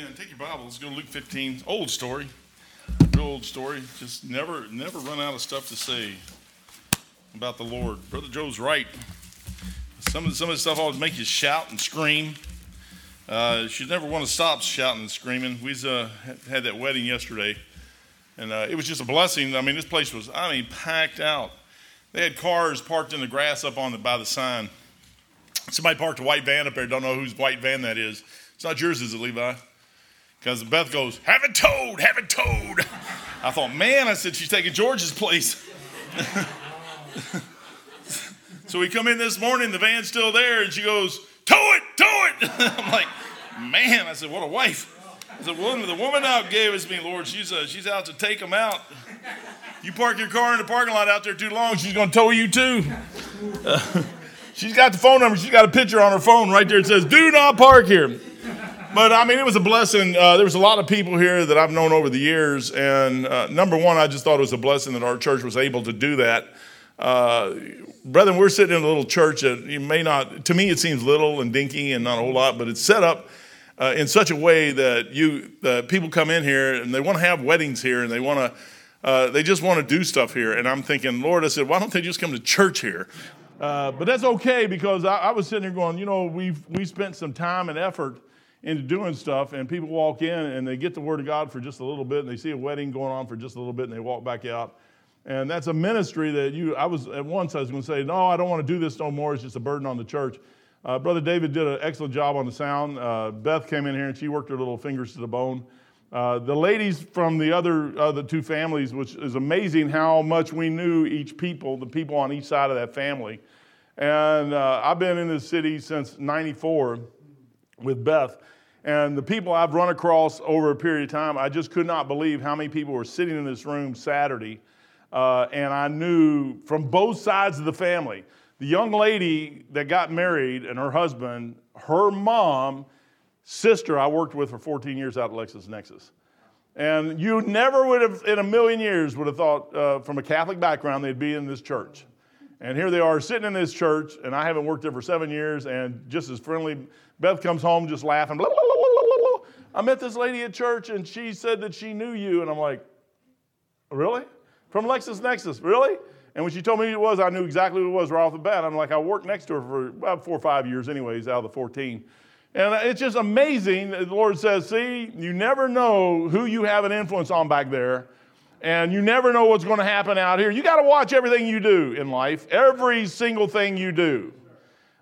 Amen. Take your Bible. Let's go to Luke 15. Old story. Real old story. Just never, never run out of stuff to say about the Lord. Brother Joe's right. Some of the, some of the stuff always make you shout and scream. Uh, you never want to stop shouting and screaming. We uh, had that wedding yesterday, and uh, it was just a blessing. I mean, this place was, I mean, packed out. They had cars parked in the grass up on the by the sign. Somebody parked a white van up there. Don't know whose white van that is. It's not yours, is it, Levi? Because Beth goes, have it towed, have it towed. I thought, man, I said, she's taking George's place. so we come in this morning, the van's still there, and she goes, tow it, tow it. I'm like, man, I said, what a wife. I said, well, the woman out gave us me, Lord. She's, uh, she's out to take them out. You park your car in the parking lot out there too long, she's going to tow you too. Uh, she's got the phone number. She's got a picture on her phone right there. It says, do not park here but I mean, it was a blessing. Uh, there was a lot of people here that I've known over the years, and uh, number one, I just thought it was a blessing that our church was able to do that. Uh, brethren, we're sitting in a little church that you may not. To me, it seems little and dinky and not a whole lot, but it's set up uh, in such a way that you people come in here and they want to have weddings here, and they want to. Uh, they just want to do stuff here, and I'm thinking, Lord, I said, why don't they just come to church here? Uh, but that's okay because I, I was sitting there going, you know, we've we spent some time and effort into doing stuff, and people walk in and they get the Word of God for just a little bit, and they see a wedding going on for just a little bit, and they walk back out. And that's a ministry that you, I was at once, I was going to say, no, I don't want to do this no more. It's just a burden on the church. Uh, Brother David did an excellent job on the sound. Uh, Beth came in here and she worked her little fingers to the bone. Uh, the ladies from the other the two families, which is amazing how much we knew each people, the people on each side of that family. And uh, I've been in this city since 94 with Beth. And the people I've run across over a period of time, I just could not believe how many people were sitting in this room Saturday. Uh, and I knew from both sides of the family, the young lady that got married and her husband, her mom, sister, I worked with for 14 years out at LexisNexis. And you never would have, in a million years, would have thought uh, from a Catholic background they'd be in this church. And here they are sitting in this church, and I haven't worked there for seven years, and just as friendly. Beth comes home just laughing. Blah, blah, blah, I met this lady at church, and she said that she knew you. And I'm like, really? From LexisNexis, really? And when she told me who it was, I knew exactly who it was right off the bat. I'm like, I worked next to her for about four or five years, anyways, out of the 14. And it's just amazing. The Lord says, see, you never know who you have an influence on back there and you never know what's going to happen out here. You got to watch everything you do in life, every single thing you do.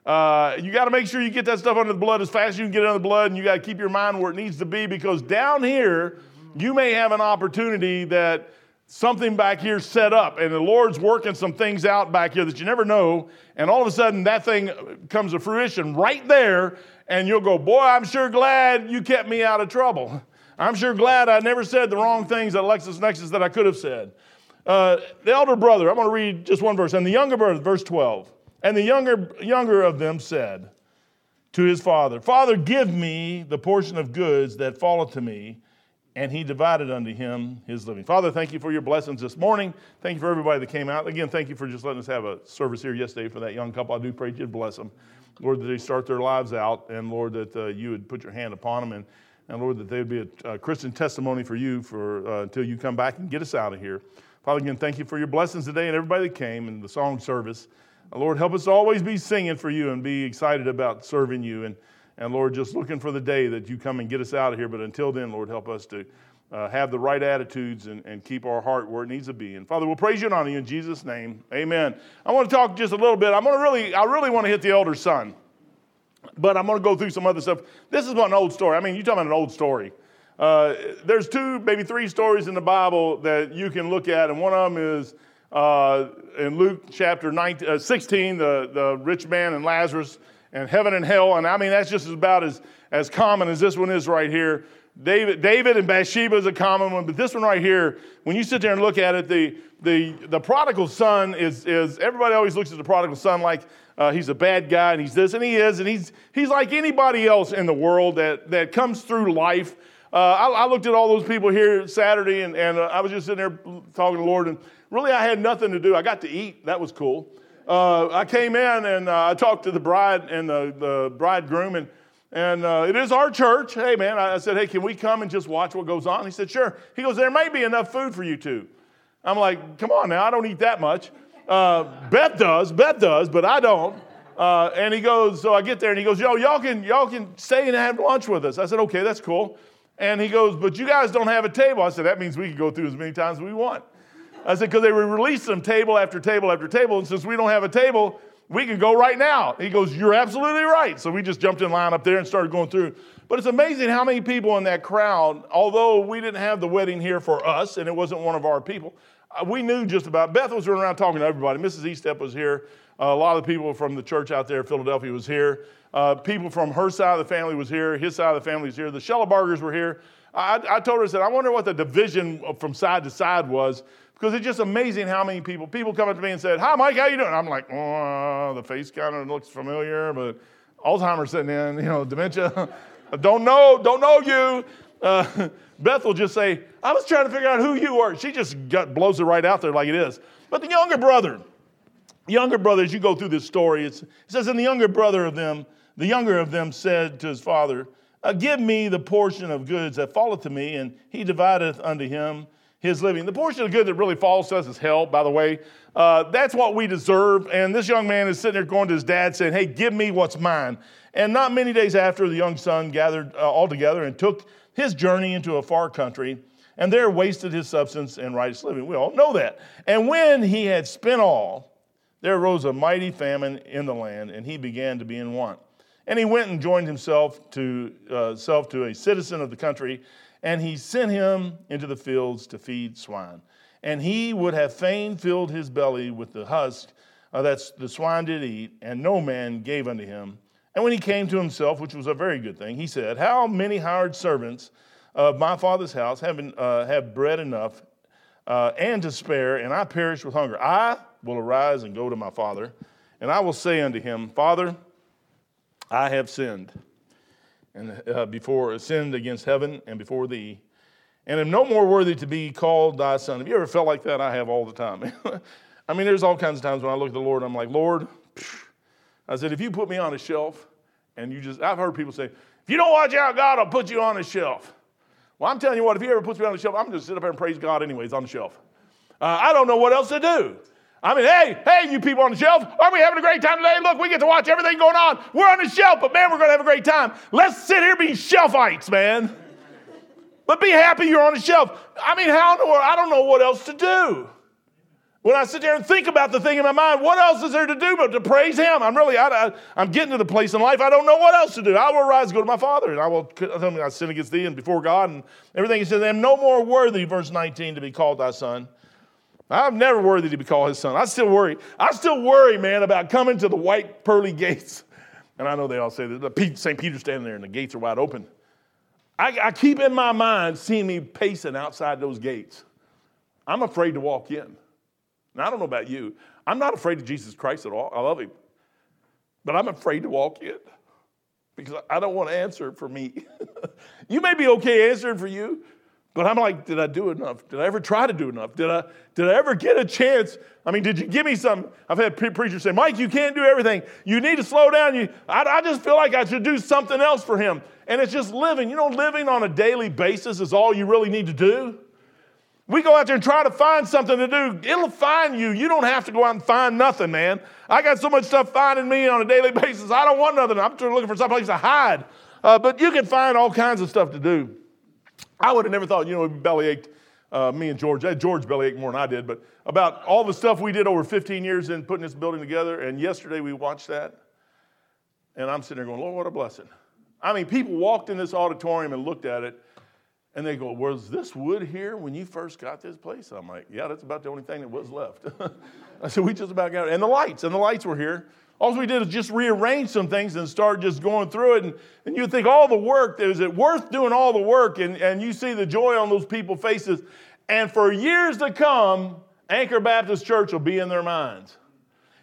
Uh, you got to make sure you get that stuff under the blood as fast as you can get it under the blood, and you got to keep your mind where it needs to be because down here, you may have an opportunity that something back here set up, and the Lord's working some things out back here that you never know, and all of a sudden that thing comes to fruition right there, and you'll go, Boy, I'm sure glad you kept me out of trouble. I'm sure glad I never said the wrong things at LexisNexis that I could have said. Uh, the elder brother, I'm going to read just one verse. And the younger brother, verse 12. And the younger, younger of them said to his father, Father, give me the portion of goods that falleth to me. And he divided unto him his living. Father, thank you for your blessings this morning. Thank you for everybody that came out. Again, thank you for just letting us have a service here yesterday for that young couple. I do pray you'd bless them. Lord, that they start their lives out, and Lord, that uh, you would put your hand upon them and and Lord, that they would be a, a Christian testimony for you for uh, until you come back and get us out of here. Father, again, thank you for your blessings today and everybody that came and the song service. Lord, help us always be singing for you and be excited about serving you. And, and Lord, just looking for the day that you come and get us out of here. But until then, Lord, help us to uh, have the right attitudes and, and keep our heart where it needs to be. And Father, we'll praise you and honor you in Jesus' name. Amen. I want to talk just a little bit. I'm going to really, I really want to hit the elder son. But I'm going to go through some other stuff. This is an old story. I mean, you're talking about an old story. Uh, there's two, maybe three stories in the Bible that you can look at, and one of them is uh, in Luke chapter 19, uh, 16, the, the rich man and Lazarus and heaven and hell. And I mean, that's just about as, as common as this one is right here. David, David and Bathsheba is a common one, but this one right here, when you sit there and look at it, the, the, the prodigal son is, is, everybody always looks at the prodigal son like uh, he's a bad guy and he's this and he is, and he's, he's like anybody else in the world that, that comes through life. Uh, I, I, looked at all those people here Saturday and, and uh, I was just sitting there talking to the Lord, and really I had nothing to do. I got to eat, that was cool. Uh, I came in and uh, I talked to the bride and the, the bridegroom, and And uh, it is our church. Hey, man, I said, hey, can we come and just watch what goes on? He said, sure. He goes, there may be enough food for you two. I'm like, come on now, I don't eat that much. Uh, Beth does, Beth does, but I don't. Uh, and he goes, so I get there and he goes, yo, y'all can, y'all can stay and have lunch with us. I said, okay, that's cool. And he goes, but you guys don't have a table. I said, that means we can go through as many times as we want. I said, because they were releasing them table after table after table. And since we don't have a table, we can go right now. He goes, You're absolutely right. So we just jumped in line up there and started going through. But it's amazing how many people in that crowd, although we didn't have the wedding here for us and it wasn't one of our people, uh, we knew just about. Beth was running around talking to everybody. Mrs. Eastep was here. Uh, a lot of the people from the church out there, in Philadelphia, was here. Uh, people from her side of the family was here. His side of the family was here. The Schellebargers were here. I, I told her, I said, I wonder what the division from side to side was because it's just amazing how many people people come up to me and said, "Hi, Mike, how you doing?" I'm like, "Oh, the face kind of looks familiar, but Alzheimer's sitting in, you know, dementia. don't know, don't know you." Uh, Beth will just say, "I was trying to figure out who you are." She just got, blows it right out there like it is. But the younger brother, younger brother, as you go through this story, it says, "And the younger brother of them, the younger of them, said to his father." Uh, give me the portion of goods that falleth to me, and he divideth unto him his living. The portion of good that really falls to us is hell, by the way. Uh, that's what we deserve. And this young man is sitting there going to his dad saying, Hey, give me what's mine. And not many days after, the young son gathered uh, all together and took his journey into a far country, and there wasted his substance and righteous living. We all know that. And when he had spent all, there arose a mighty famine in the land, and he began to be in want. And he went and joined himself to, uh, self to a citizen of the country and he sent him into the fields to feed swine. And he would have fain filled his belly with the husk uh, that the swine did eat, and no man gave unto him. And when he came to himself, which was a very good thing, he said, How many hired servants of my father's house have, uh, have bread enough uh, and to spare, and I perish with hunger? I will arise and go to my father, and I will say unto him, Father, I have sinned and uh, before sinned against heaven and before thee, and am no more worthy to be called thy son. Have you ever felt like that? I have all the time. I mean, there's all kinds of times when I look at the Lord, I'm like, Lord, I said, if you put me on a shelf, and you just, I've heard people say, if you don't watch out, God will put you on a shelf. Well, I'm telling you what, if he ever puts me on the shelf, I'm gonna sit up here and praise God anyways on the shelf. Uh, I don't know what else to do. I mean, hey, hey, you people on the shelf, are we having a great time today? Look, we get to watch everything going on. We're on the shelf, but man, we're going to have a great time. Let's sit here being shelfites, man. But be happy you're on the shelf. I mean, how in the world? I don't know what else to do. When I sit there and think about the thing in my mind, what else is there to do but to praise Him? I'm really, I, am getting to the place in life I don't know what else to do. I will rise, go to my Father, and I will tell me I sin against Thee and before God and everything. He says, "I am no more worthy," verse 19, to be called Thy Son. I'm never worthy to be called his son. I still worry. I still worry, man, about coming to the white pearly gates. And I know they all say that St. Peter's standing there and the gates are wide open. I, I keep in my mind seeing me pacing outside those gates. I'm afraid to walk in. Now, I don't know about you. I'm not afraid of Jesus Christ at all. I love him. But I'm afraid to walk in because I don't want to answer for me. you may be okay answering for you, but I'm like, did I do enough? Did I ever try to do enough? Did I, did I ever get a chance? I mean, did you give me some? I've had preachers say, Mike, you can't do everything. You need to slow down. You, I, I just feel like I should do something else for him. And it's just living. You know, living on a daily basis is all you really need to do. We go out there and try to find something to do. It'll find you. You don't have to go out and find nothing, man. I got so much stuff finding me on a daily basis. I don't want nothing. I'm looking for some place to hide. Uh, but you can find all kinds of stuff to do. I would have never thought, you know, belly ached, uh, me and George, George belly ached more than I did, but about all the stuff we did over 15 years in putting this building together. And yesterday we watched that. And I'm sitting there going, Lord, what a blessing. I mean, people walked in this auditorium and looked at it, and they go, Was this wood here when you first got this place? I'm like, Yeah, that's about the only thing that was left. I said, We just about got it. And the lights, and the lights were here. All we did is just rearrange some things and start just going through it. And, and you think all the work, is it worth doing all the work? And, and you see the joy on those people's faces. And for years to come, Anchor Baptist Church will be in their minds.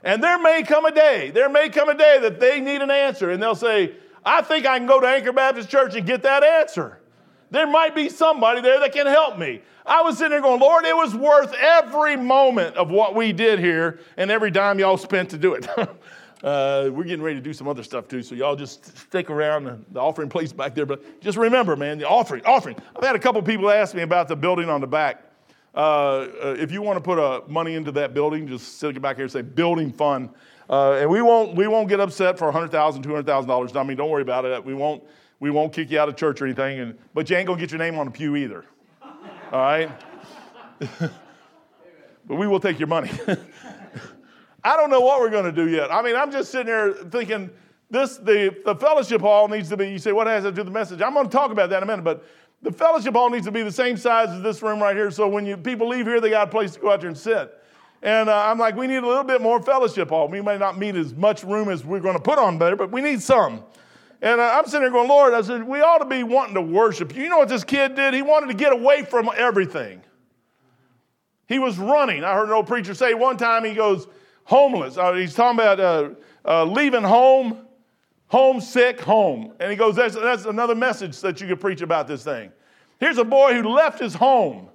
And there may come a day, there may come a day that they need an answer. And they'll say, I think I can go to Anchor Baptist Church and get that answer. There might be somebody there that can help me. I was sitting there going, Lord, it was worth every moment of what we did here and every dime y'all spent to do it. Uh, we're getting ready to do some other stuff too, so y'all just stick around. The offering place back there, but just remember, man, the offering, offering. I've had a couple people ask me about the building on the back. Uh, uh, if you want to put uh, money into that building, just sit back here and say building fund, uh, and we won't we won't get upset for $100,000, $200,000. I mean, don't worry about it. We won't we won't kick you out of church or anything, and, but you ain't gonna get your name on the pew either. All right. but we will take your money. I don't know what we're going to do yet. I mean, I'm just sitting there thinking this the, the fellowship hall needs to be, you say, what has to do with the message? I'm going to talk about that in a minute, but the fellowship hall needs to be the same size as this room right here. So when you, people leave here, they got a place to go out there and sit. And uh, I'm like, we need a little bit more fellowship hall. We may not need as much room as we're going to put on there, but we need some. And uh, I'm sitting there going, Lord, I said, we ought to be wanting to worship you. You know what this kid did? He wanted to get away from everything. He was running. I heard an old preacher say one time, he goes, homeless. Uh, he's talking about uh, uh, leaving home, homesick, home. And he goes, that's, that's another message that you could preach about this thing. Here's a boy who left his home.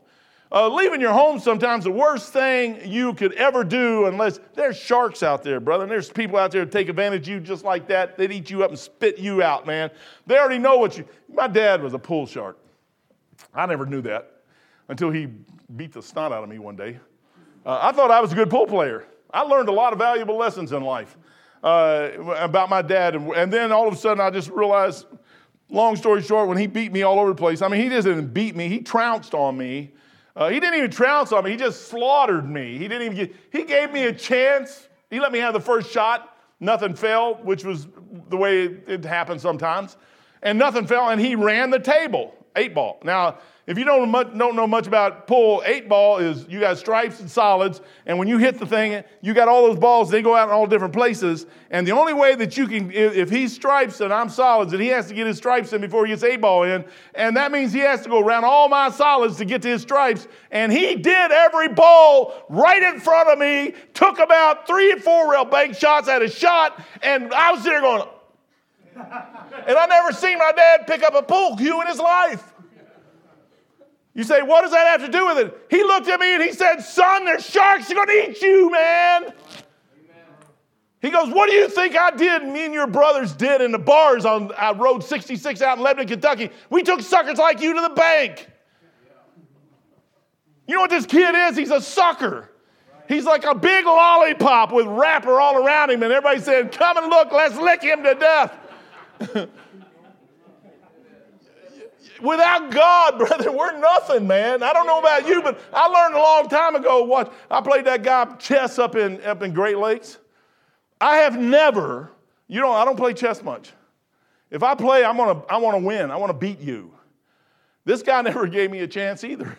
Uh, leaving your home sometimes the worst thing you could ever do unless there's sharks out there, brother. And there's people out there that take advantage of you just like that. They'd eat you up and spit you out, man. They already know what you. My dad was a pool shark. I never knew that until he beat the snot out of me one day. Uh, I thought I was a good pool player. I learned a lot of valuable lessons in life uh, about my dad. And, and, then all of a sudden, I just realized, long story short, when he beat me all over the place, I mean, he didn't beat me, he trounced on me. Uh, he didn't even trounce on me, he just slaughtered me. He didn't even get, he gave me a chance. He let me have the first shot. Nothing fell, which was the way it happened sometimes. And nothing fell, and he ran the table, eight ball. Now, if you don't, much, don't know much about pool, eight ball is you got stripes and solids, and when you hit the thing, you got all those balls, they go out in all different places. And the only way that you can, if he's stripes and I'm solids, and he has to get his stripes in before he gets eight ball in, and that means he has to go around all my solids to get to his stripes. And he did every ball right in front of me, took about three and four rail bank shots at a shot, and I was there going, and I never seen my dad pick up a pool cue in his life. You say, what does that have to do with it? He looked at me and he said, Son, there's sharks going to eat you, man. He goes, What do you think I did, me and your brothers did in the bars on uh, Road 66 out in Lebanon, Kentucky? We took suckers like you to the bank. You know what this kid is? He's a sucker. He's like a big lollipop with wrapper all around him, and everybody saying, Come and look, let's lick him to death. Without God, brother, we're nothing, man. I don't know about you, but I learned a long time ago. What I played that guy chess up in up in Great Lakes. I have never, you know, I don't play chess much. If I play, I'm gonna, I want to win. I want to beat you. This guy never gave me a chance either.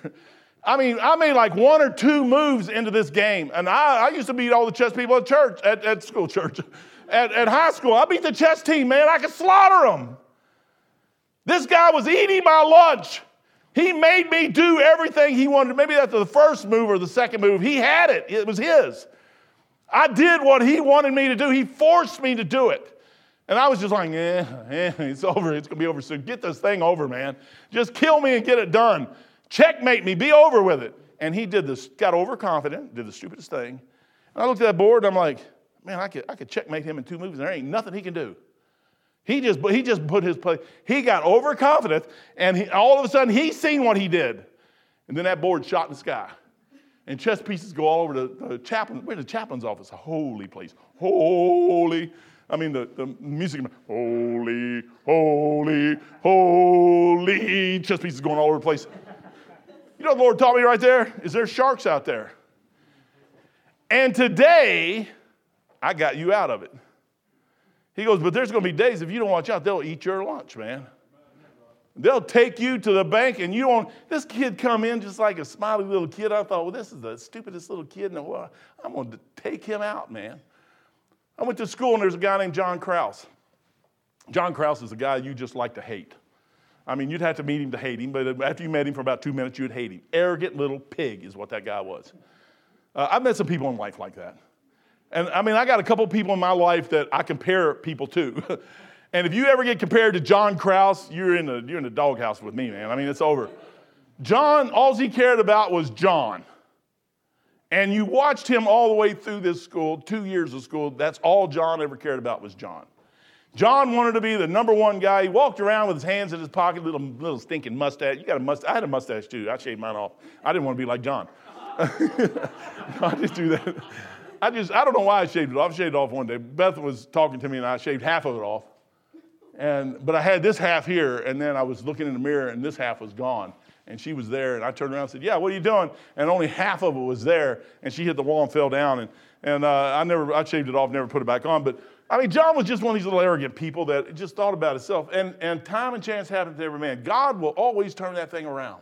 I mean, I made like one or two moves into this game, and I, I used to beat all the chess people at church, at, at school church, at, at high school. I beat the chess team, man. I could slaughter them. This guy was eating my lunch. He made me do everything he wanted. Maybe that's the first move or the second move. He had it, it was his. I did what he wanted me to do. He forced me to do it. And I was just like, eh, eh, it's over. It's going to be over soon. Get this thing over, man. Just kill me and get it done. Checkmate me. Be over with it. And he did this, got overconfident, did the stupidest thing. And I looked at that board and I'm like, man, I could, I could checkmate him in two moves. There ain't nothing he can do. He just, he just put his place. He got overconfident, and he, all of a sudden he seen what he did. And then that board shot in the sky. And chess pieces go all over the, the chaplain. Where's the chaplain's office? Holy place. Holy. I mean, the, the music. Holy, holy, holy. Chess pieces going all over the place. You know what the Lord taught me right there? Is there sharks out there? And today, I got you out of it. He goes, but there's going to be days if you don't watch out, they'll eat your lunch, man. They'll take you to the bank and you don't. This kid come in just like a smiley little kid. I thought, well, this is the stupidest little kid in the world. I'm going to take him out, man. I went to school and there's a guy named John Kraus. John Kraus is a guy you just like to hate. I mean, you'd have to meet him to hate him, but after you met him for about two minutes, you'd hate him. Arrogant little pig is what that guy was. Uh, I've met some people in life like that. And I mean, I got a couple people in my life that I compare people to. and if you ever get compared to John Kraus, you're in the, you're in the doghouse with me, man. I mean, it's over. John, all he cared about was John. And you watched him all the way through this school, two years of school. That's all John ever cared about was John. John wanted to be the number one guy. He walked around with his hands in his pocket, little, little stinking mustache. You got a mustache. I had a mustache too. I shaved mine off. I didn't want to be like John. I just do that. I just, I don't know why I shaved it off. I shaved it off one day. Beth was talking to me and I shaved half of it off. And, but I had this half here, and then I was looking in the mirror, and this half was gone. And she was there, and I turned around and said, Yeah, what are you doing? And only half of it was there, and she hit the wall and fell down. And, and uh, I never, I shaved it off, never put it back on. But I mean, John was just one of these little arrogant people that just thought about himself. And, and time and chance happens to every man. God will always turn that thing around.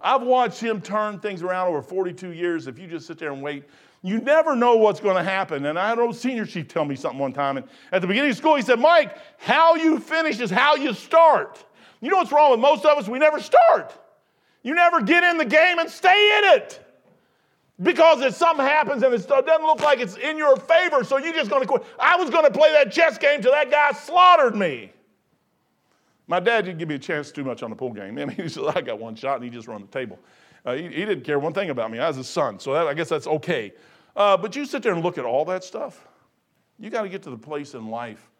I've watched him turn things around over 42 years. If you just sit there and wait, you never know what's going to happen. And I had an old senior chief tell me something one time. And at the beginning of school, he said, Mike, how you finish is how you start. You know what's wrong with most of us? We never start. You never get in the game and stay in it. Because if something happens and it doesn't look like it's in your favor, so you're just going to quit. I was going to play that chess game till that guy slaughtered me. My dad didn't give me a chance too much on the pool game. I mean, he said, I got one shot, and he just run the table. Uh, he, he, didn't care one thing about me. I was his son, so that, I guess that's okay. Uh, but you sit there and look at all that stuff. You got to get to the place in life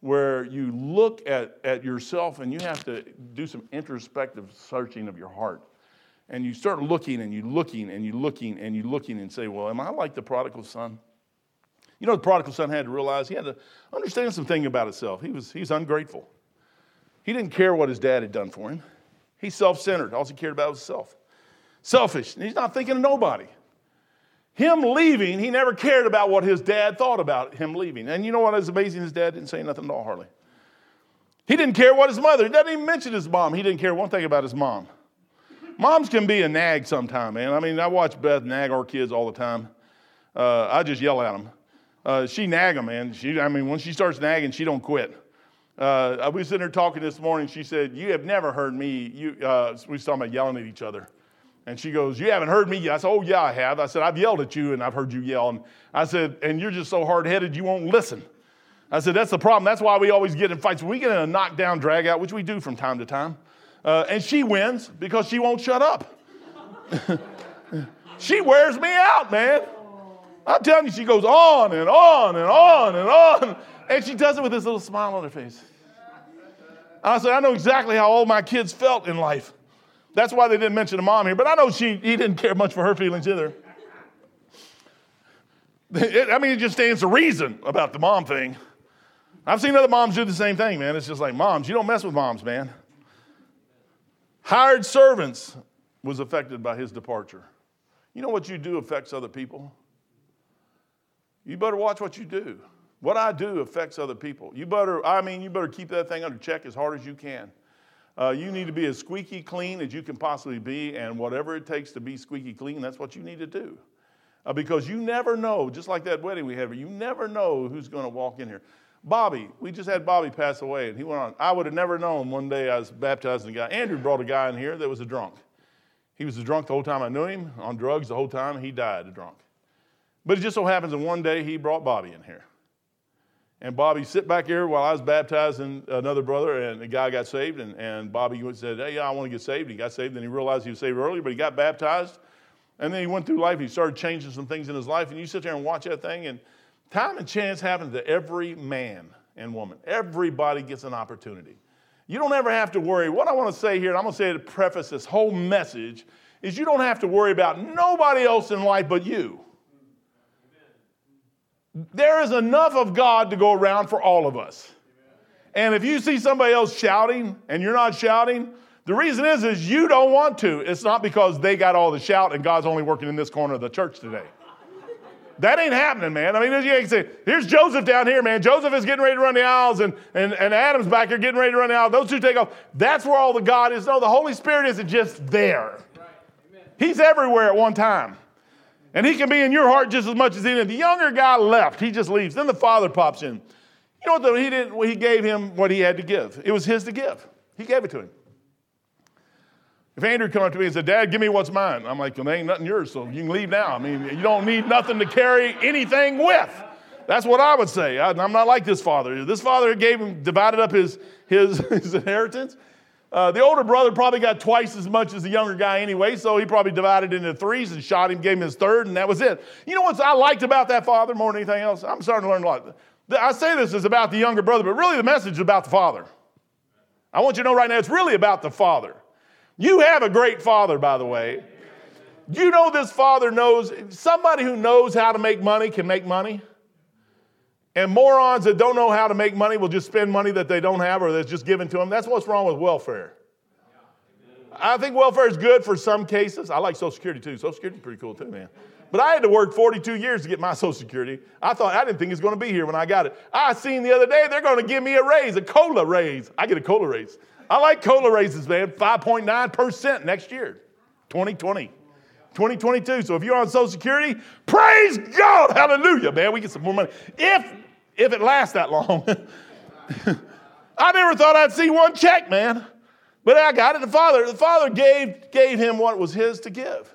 where you look at, at yourself and you have to do some introspective searching of your heart and you start looking and you looking and you looking and you looking and say, well, am I like the prodigal son? You know, the prodigal son had to realize he had to understand something about himself. He was, he was ungrateful. He didn't care what his dad had done for him. He's self centered. All he cared about was himself. Selfish. He's not thinking of nobody. Him leaving, he never cared about what his dad thought about him leaving. And you know what is amazing? His dad didn't say nothing at all, hardly. He didn't care what his mother, he doesn't even mention his mom. He didn't care one thing about his mom. Moms can be a nag sometime, man. I mean, I watch Beth nag our kids all the time. Uh, I just yell at them. Uh, she nag them, man. She, I mean, when she starts nagging, she don't quit. Uh, I was sitting there talking this morning. She said, "You have never heard me." You, uh, we was talking about yelling at each other, and she goes, "You haven't heard me yet." I said, "Oh yeah, I have." I said, "I've yelled at you, and I've heard you yell." And I said, "And you're just so hard-headed, you won't listen." I said, "That's the problem. That's why we always get in fights. We get in a knockdown, drag out, which we do from time to time." Uh, and she wins because she won't shut up. she wears me out, man. I'm telling you, she goes on and on and on and on. And she does it with this little smile on her face. I said, I know exactly how all my kids felt in life. That's why they didn't mention the mom here, but I know she he didn't care much for her feelings either. It, I mean, it just stands to reason about the mom thing. I've seen other moms do the same thing, man. It's just like, moms, you don't mess with moms, man. Hired servants was affected by his departure. You know what you do affects other people? You better watch what you do. What I do affects other people. You better, I mean, you better keep that thing under check as hard as you can. Uh, you need to be as squeaky clean as you can possibly be, and whatever it takes to be squeaky clean, that's what you need to do. Uh, because you never know, just like that wedding we had, you never know who's going to walk in here. Bobby, we just had Bobby pass away, and he went on. I would have never known one day I was baptizing a guy. Andrew brought a guy in here that was a drunk. He was a drunk the whole time I knew him, on drugs the whole time. He died a drunk. But it just so happens that one day he brought Bobby in here. And Bobby sit back here while I was baptizing another brother, and the guy got saved. And, and Bobby said, Hey, I want to get saved. He got saved, and he realized he was saved earlier, but he got baptized. And then he went through life. He started changing some things in his life. And you sit there and watch that thing, and Time and chance happens to every man and woman. Everybody gets an opportunity. You don't ever have to worry. What I want to say here, and I'm going to say to preface this whole message, is you don't have to worry about nobody else in life but you. There is enough of God to go around for all of us. And if you see somebody else shouting and you're not shouting, the reason is is you don't want to. It's not because they got all the shout and God's only working in this corner of the church today. That ain't happening, man. I mean, you can say, here's Joseph down here, man. Joseph is getting ready to run the aisles, and, and, and Adam's back here getting ready to run the aisles. Those two take off. That's where all the God is. No, the Holy Spirit isn't just there. He's everywhere at one time. And he can be in your heart just as much as in The younger guy left. He just leaves. Then the father pops in. You know what? Though? He didn't. He gave him what he had to give. It was his to give. He gave it to him. If Andrew come up to me and said, Dad, give me what's mine, I'm like, well, there ain't nothing yours, so you can leave now. I mean, you don't need nothing to carry anything with. That's what I would say. I, am not like this father. This father gave him, divided up his, his, his inheritance. Uh, the older brother probably got twice as much as the younger guy anyway, so he probably divided into threes and shot him, gave him his third, and that was it. You know what I liked about that father more than anything else? I'm starting to learn a lot. I say this is about the younger brother, but really the message is about the father. I want you to know right now it's really about the father. You have a great father, by the way. You know this father knows, somebody who knows how to make money can make money. And morons that don't know how to make money will just spend money that they don't have or that's just given to them. That's what's wrong with welfare. I think welfare is good for some cases. I like Social Security too. Social Security is pretty cool too, man. But I had to work 42 years to get my Social Security. I thought I didn't think it was going to be here when I got it. I seen the other day they're going to give me a raise, a cola raise. I get a cola raise. I like cola raises, man. 5.9% next year, 2020. 2022. So if you're on Social Security, praise God, hallelujah, man. We get some more money. If if it lasts that long. I never thought I'd see one check, man. But I got it. The father, the father gave, gave him what was his to give.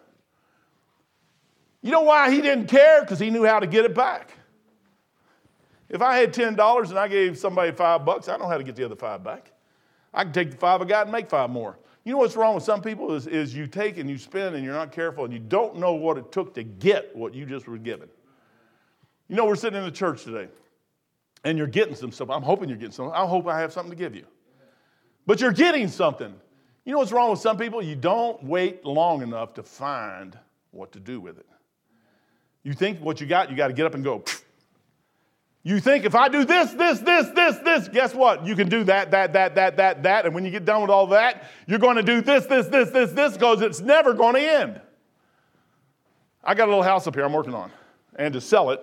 You know why he didn't care? Because he knew how to get it back. If I had $10 and I gave somebody five bucks, I know how to get the other five back. I can take the five I got and make five more. You know what's wrong with some people is, is you take and you spend and you're not careful and you don't know what it took to get what you just were given. You know, we're sitting in the church today and you're getting some stuff. I'm hoping you're getting something. I hope I have something to give you. But you're getting something. You know what's wrong with some people? You don't wait long enough to find what to do with it. You think what you got, you got to get up and go. You think if I do this, this, this, this, this, guess what? You can do that, that, that, that, that, that. And when you get done with all that, you're going to do this, this, this, this, this, because it's never going to end. I got a little house up here I'm working on. And to sell it,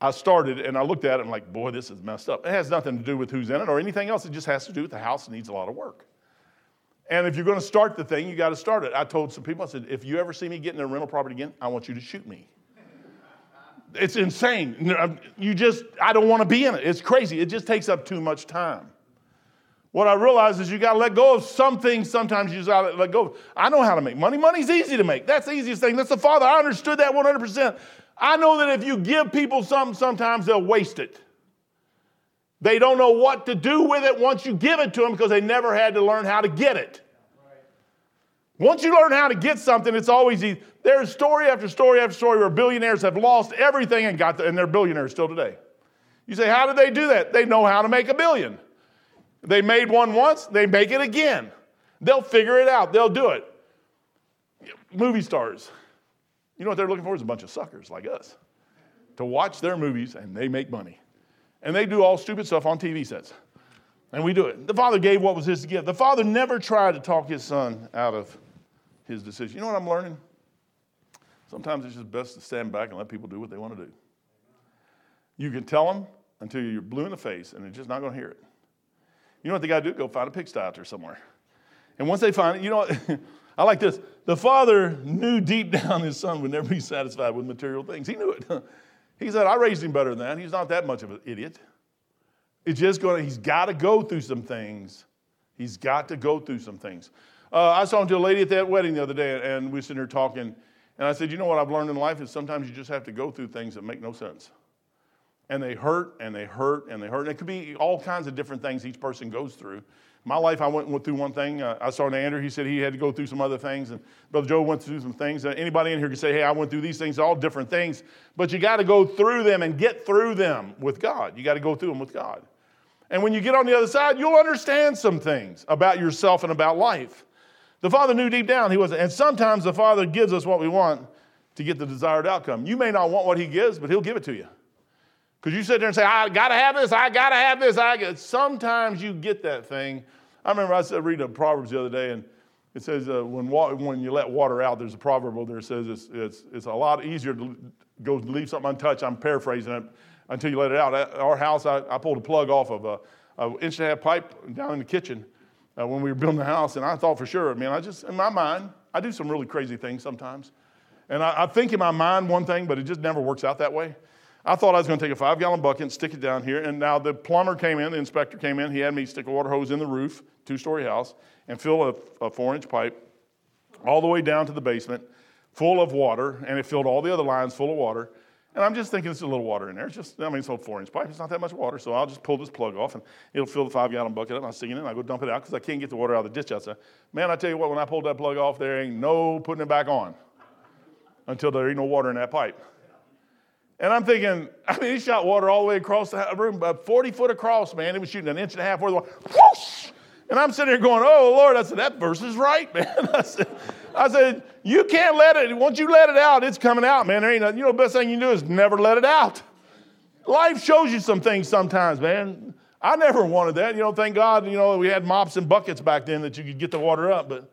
I started and I looked at it and like, boy, this is messed up. It has nothing to do with who's in it or anything else. It just has to do with the house needs a lot of work. And if you're going to start the thing, you got to start it. I told some people, I said, if you ever see me getting a rental property again, I want you to shoot me. It's insane. You just, I don't want to be in it. It's crazy. It just takes up too much time. What I realize is you got to let go of some things. Sometimes you just got to let go. I know how to make money. Money's easy to make. That's the easiest thing. That's the Father. I understood that 100%. I know that if you give people something, sometimes they'll waste it. They don't know what to do with it once you give it to them because they never had to learn how to get it. Once you learn how to get something, it's always easy. There's story after story after story where billionaires have lost everything and got the, and they're billionaires still today. You say, how did they do that? They know how to make a billion. They made one once, they make it again. They'll figure it out. They'll do it. Movie stars. You know what they're looking for is a bunch of suckers like us to watch their movies and they make money. And they do all stupid stuff on TV sets. And we do it. The father gave what was his to give. The father never tried to talk his son out of his decision. You know what I'm learning? Sometimes it's just best to stand back and let people do what they want to do. You can tell them until you're blue in the face and they're just not going to hear it. You know what they got to do? Go find a pigsty out there somewhere. And once they find it, you know what? I like this. The father knew deep down his son would never be satisfied with material things. He knew it. He said, I raised him better than that. He's not that much of an idiot. It's just going to, he's got to go through some things. He's got to go through some things. Uh, I saw him to a lady at that wedding the other day, and we were sitting there talking. And I said, You know what I've learned in life is sometimes you just have to go through things that make no sense. And they hurt, and they hurt, and they hurt. And it could be all kinds of different things each person goes through my life, I went, went through one thing. Uh, I saw Andrew. He said he had to go through some other things. And Brother Joe went through some things. Uh, anybody in here can say, hey, I went through these things, all different things. But you got to go through them and get through them with God. You got to go through them with God. And when you get on the other side, you'll understand some things about yourself and about life. The Father knew deep down he wasn't. And sometimes the Father gives us what we want to get the desired outcome. You may not want what he gives, but he'll give it to you. Because you sit there and say, I got to have this, I got to have this. I got. Sometimes you get that thing I remember I said, reading Proverbs the other day, and it says uh, when, wa- when you let water out, there's a proverb there that says it's, it's, it's a lot easier to go leave something untouched. I'm paraphrasing it until you let it out. At our house, I, I pulled a plug off of a, a inch and a half pipe down in the kitchen uh, when we were building the house, and I thought for sure, man, I just, in my mind, I do some really crazy things sometimes. And I, I think in my mind one thing, but it just never works out that way. I thought I was going to take a five gallon bucket and stick it down here. And now the plumber came in, the inspector came in. He had me stick a water hose in the roof, two story house, and fill a, a four inch pipe all the way down to the basement, full of water. And it filled all the other lines full of water. And I'm just thinking it's a little water in there. It's just, I mean, it's a four inch pipe. It's not that much water. So I'll just pull this plug off and it'll fill the five gallon bucket up. And I'll stick it I go dump it out because I can't get the water out of the ditch outside. Man, I tell you what, when I pulled that plug off, there ain't no putting it back on until there ain't no water in that pipe. And I'm thinking, I mean, he shot water all the way across the room, about 40 foot across, man. He was shooting an inch and a half worth of water. Whoosh! And I'm sitting here going, oh, Lord. I said, that verse is right, man. I said, I said, you can't let it. Once you let it out, it's coming out, man. There ain't nothing. You know, the best thing you can do is never let it out. Life shows you some things sometimes, man. I never wanted that. You know, thank God, you know, we had mops and buckets back then that you could get the water up. But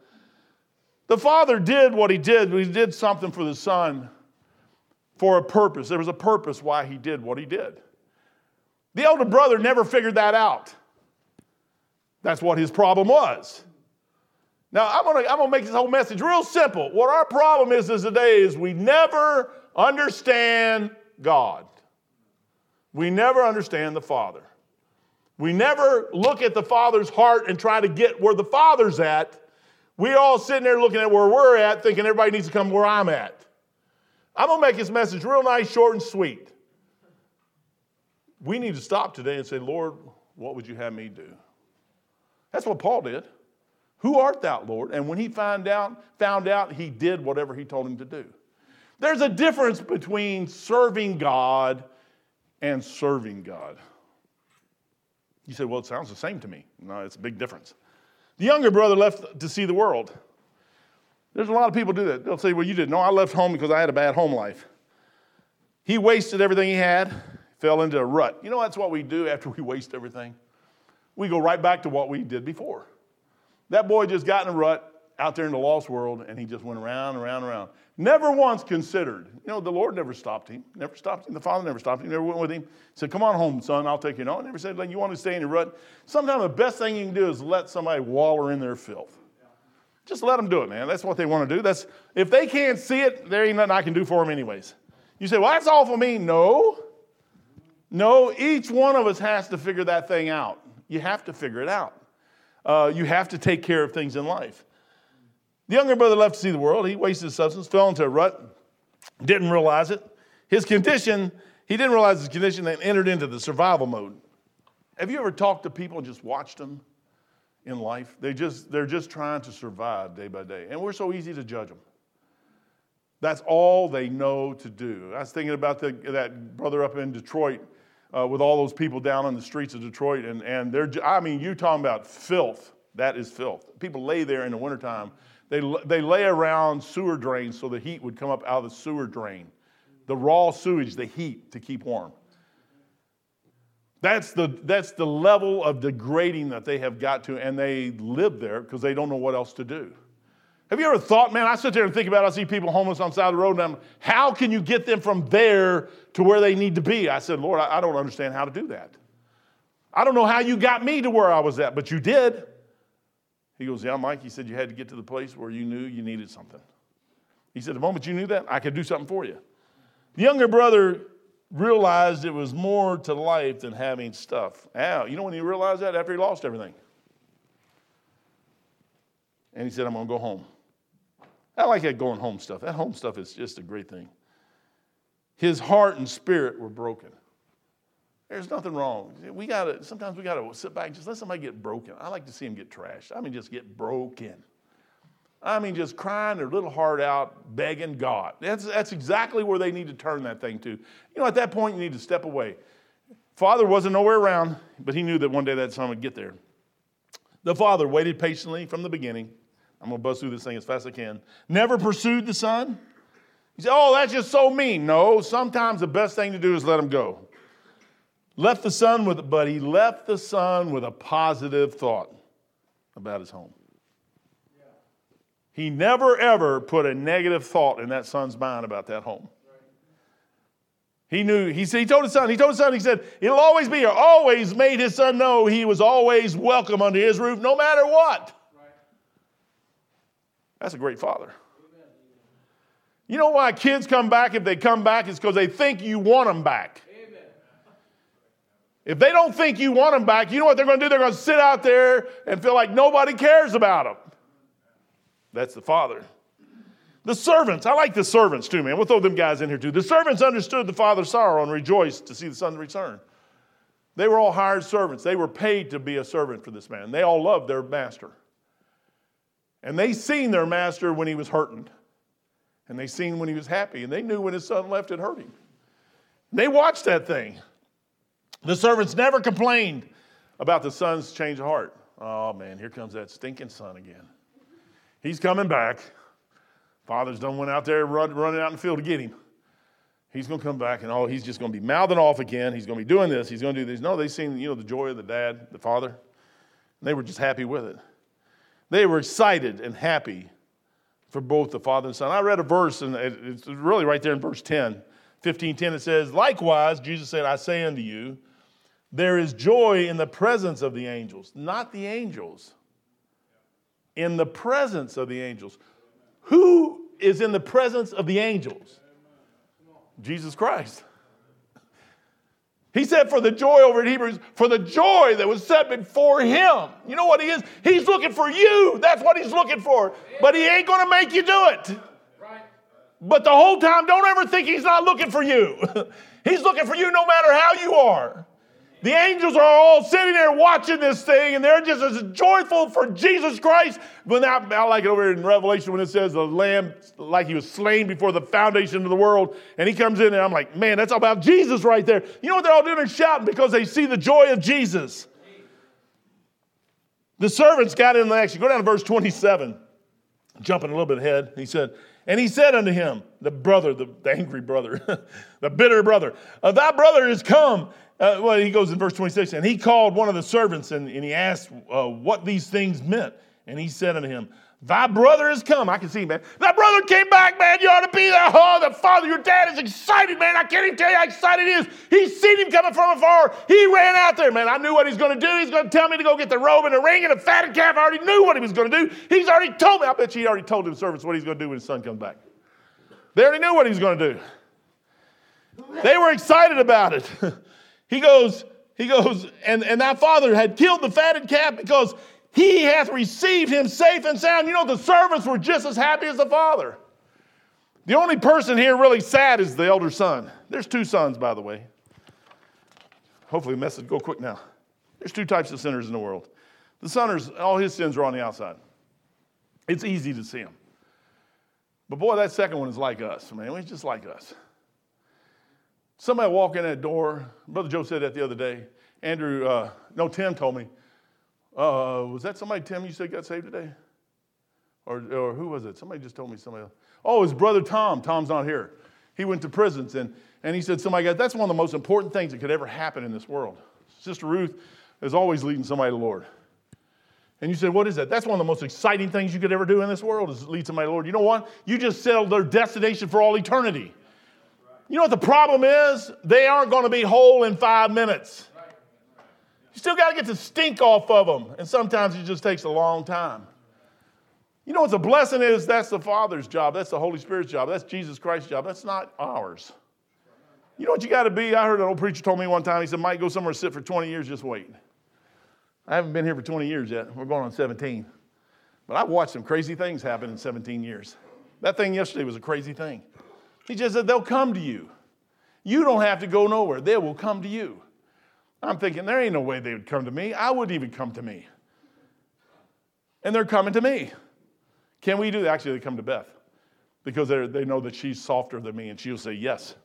the father did what he did. He did something for the son for a purpose. There was a purpose why he did what he did. The elder brother never figured that out. That's what his problem was. Now, I'm gonna, I'm gonna make this whole message real simple. What our problem is, is today is we never understand God. We never understand the Father. We never look at the Father's heart and try to get where the Father's at. We all sitting there looking at where we're at, thinking everybody needs to come where I'm at. I'm going to make this message real nice, short, and sweet. We need to stop today and say, Lord, what would you have me do? That's what Paul did. Who art thou, Lord? And when he found out, found out, he did whatever he told him to do. There's a difference between serving God and serving God. You say, well, it sounds the same to me. No, it's a big difference. The younger brother left to see the world. There's a lot of people do that. They'll say, Well, you didn't know. I left home because I had a bad home life. He wasted everything he had, fell into a rut. You know, that's what we do after we waste everything. We go right back to what we did before. That boy just got in a rut out there in the lost world, and he just went around, and around, and around. Never once considered. You know, the Lord never stopped him. Never stopped him. The Father never stopped him. Never went with him. Said, "Come on home, son. I'll take you." No, never said, you want to stay in your rut." Sometimes the best thing you can do is let somebody waller in their filth. Just let them do it, man. That's what they want to do. That's if they can't see it, there ain't nothing I can do for them anyways. You say, well, that's all for me. No. No, each one of us has to figure that thing out. You have to figure it out. Uh, you have to take care of things in life. The younger brother left to see the world. He wasted his substance, fell into a rut, didn't realize it. His condition, he didn't realize his condition and entered into the survival mode. Have you ever talked to people and just watched them? In life. They just, they're just trying to survive day by day. And we're so easy to judge them. That's all they know to do. I was thinking about the, that brother up in Detroit uh, with all those people down on the streets of Detroit. And, and they're, I mean, you talking about filth. That is filth. People lay there in the wintertime. They, they lay around sewer drains so the heat would come up out of the sewer drain. The raw sewage, the heat to keep warm. That's the, that's the level of degrading that they have got to, and they live there because they don't know what else to do. Have you ever thought, man, I sit there and think about, it, I see people homeless on the side of the road, and I'm, how can you get them from there to where they need to be? I said, Lord, I, don't understand how to do that. I don't know how you got me to where I was at, but you did. He goes, Yeah, Mike, he said you had to get to the place where you knew you needed something. He said, The moment you knew that, I could do something for you. The younger brother realized it was more to life than having stuff. Now, you know when he realized that? After he lost everything. And he said, I'm going to go home. I like that going home stuff. That home stuff is just a great thing. His heart and spirit were broken. There's nothing wrong. We gotta sometimes we gotta sit back and just let somebody get broken. I like to see him get trashed. I mean, just get broken. I mean, just crying their little heart out, begging God. That's, that's exactly where they need to turn that thing to. You know, at that point, you need to step away. Father wasn't nowhere around, but he knew that one day that son would get there. The father waited patiently from the beginning. I'm going to buzz through this thing as fast as I can. Never pursued the son. He said, Oh, that's just so mean. No, sometimes the best thing to do is let him go. Left the son with, but he left the son with a positive thought about his home. He never, ever put a negative thought in that son's mind about that home. He knew, he, said, he told his son, he told his son, he said, it'll always be here. Always made his son know he was always welcome under his roof, no matter what. That's a great father. You know why kids come back if they come back? It's because they think you want them back. If they don't think you want them back, you know what they're going to do? They're going to sit out there and feel like nobody cares about them. That's the Father. The servants, I like the servants too, man. We'll throw them guys in here too. The servants understood the father's sorrow and rejoiced to see the Son return. They were all hired servants. They were paid to be a servant for this man. They all loved their master. And they seen their master when he was hurting. And they seen when he was happy. And they knew when his son left it hurt him. They watched that thing. The servants never complained about the son's change of heart. Oh man, here comes that stinking son again. He's coming back. Father's done went out there run, running out in the field to get him. He's going to come back and oh, he's just going to be mouthing off again. He's going to be doing this. He's going to do this. No, they seen you know the joy of the dad, the father. And they were just happy with it. They were excited and happy for both the father and son. I read a verse, and it's really right there in verse 10, 15, 10. It says, Likewise, Jesus said, I say unto you, there is joy in the presence of the angels, not the angels, in the presence of the angels. Who is in the presence of the angels? Jesus Christ. He said, for the joy over in Hebrews, for the joy that was set before him. You know what he is? He's looking for you. That's what he's looking for. But he ain't going to make you do it. But the whole time, don't ever think he's not looking for you. he's looking for you no matter how you are. The angels are all sitting there watching this thing, and they're just as joyful for Jesus Christ. When I, I like it over here in Revelation when it says the Lamb, like he was slain before the foundation of the world, and he comes in, and I'm like, man, that's all about Jesus right there. You know what they're all doing? They're shouting because they see the joy of Jesus. The servants got in the action. Go down to verse 27, jumping a little bit ahead. He said, and he said unto him, the brother, the, the angry brother, the bitter brother, uh, thy brother is come uh, well, he goes in verse 26, and he called one of the servants and, and he asked uh, what these things meant. And he said unto him, Thy brother has come. I can see, man. Thy brother came back, man. You ought to be there. Oh, the father, your dad is excited, man. I can't even tell you how excited he is. He's seen him coming from afar. He ran out there, man. I knew what he's going to do. He's going to tell me to go get the robe and the ring and the fatted calf. I already knew what he was going to do. He's already told me. I bet you he already told his servants what he's going to do when his son comes back. They already knew what he was going to do. They were excited about it. He goes, he goes, and, and that father had killed the fatted calf because he hath received him safe and sound. You know, the servants were just as happy as the father. The only person here really sad is the elder son. There's two sons, by the way. Hopefully, the message go quick now. There's two types of sinners in the world. The sinners, all his sins are on the outside. It's easy to see them. But boy, that second one is like us, man. He's just like us. Somebody walk in that door. Brother Joe said that the other day. Andrew, uh, no, Tim told me. Uh, was that somebody, Tim, you said got saved today? Or, or who was it? Somebody just told me somebody else. Oh, his brother Tom. Tom's not here. He went to prisons and, and he said, somebody got, that's one of the most important things that could ever happen in this world. Sister Ruth is always leading somebody to the Lord. And you said, what is that? That's one of the most exciting things you could ever do in this world is lead somebody to the Lord. You know what? You just settled their destination for all eternity. You know what the problem is? They aren't going to be whole in five minutes. You still got to get the stink off of them. And sometimes it just takes a long time. You know what the blessing is? That's the Father's job. That's the Holy Spirit's job. That's Jesus Christ's job. That's not ours. You know what you got to be? I heard an old preacher told me one time, he said, Mike, go somewhere and sit for 20 years, just wait. I haven't been here for 20 years yet. We're going on 17. But I've watched some crazy things happen in 17 years. That thing yesterday was a crazy thing. He just said, they'll come to you. You don't have to go nowhere. They will come to you. I'm thinking, there ain't no way they would come to me. I wouldn't even come to me. And they're coming to me. Can we do that? Actually, they come to Beth because they know that she's softer than me and she'll say yes.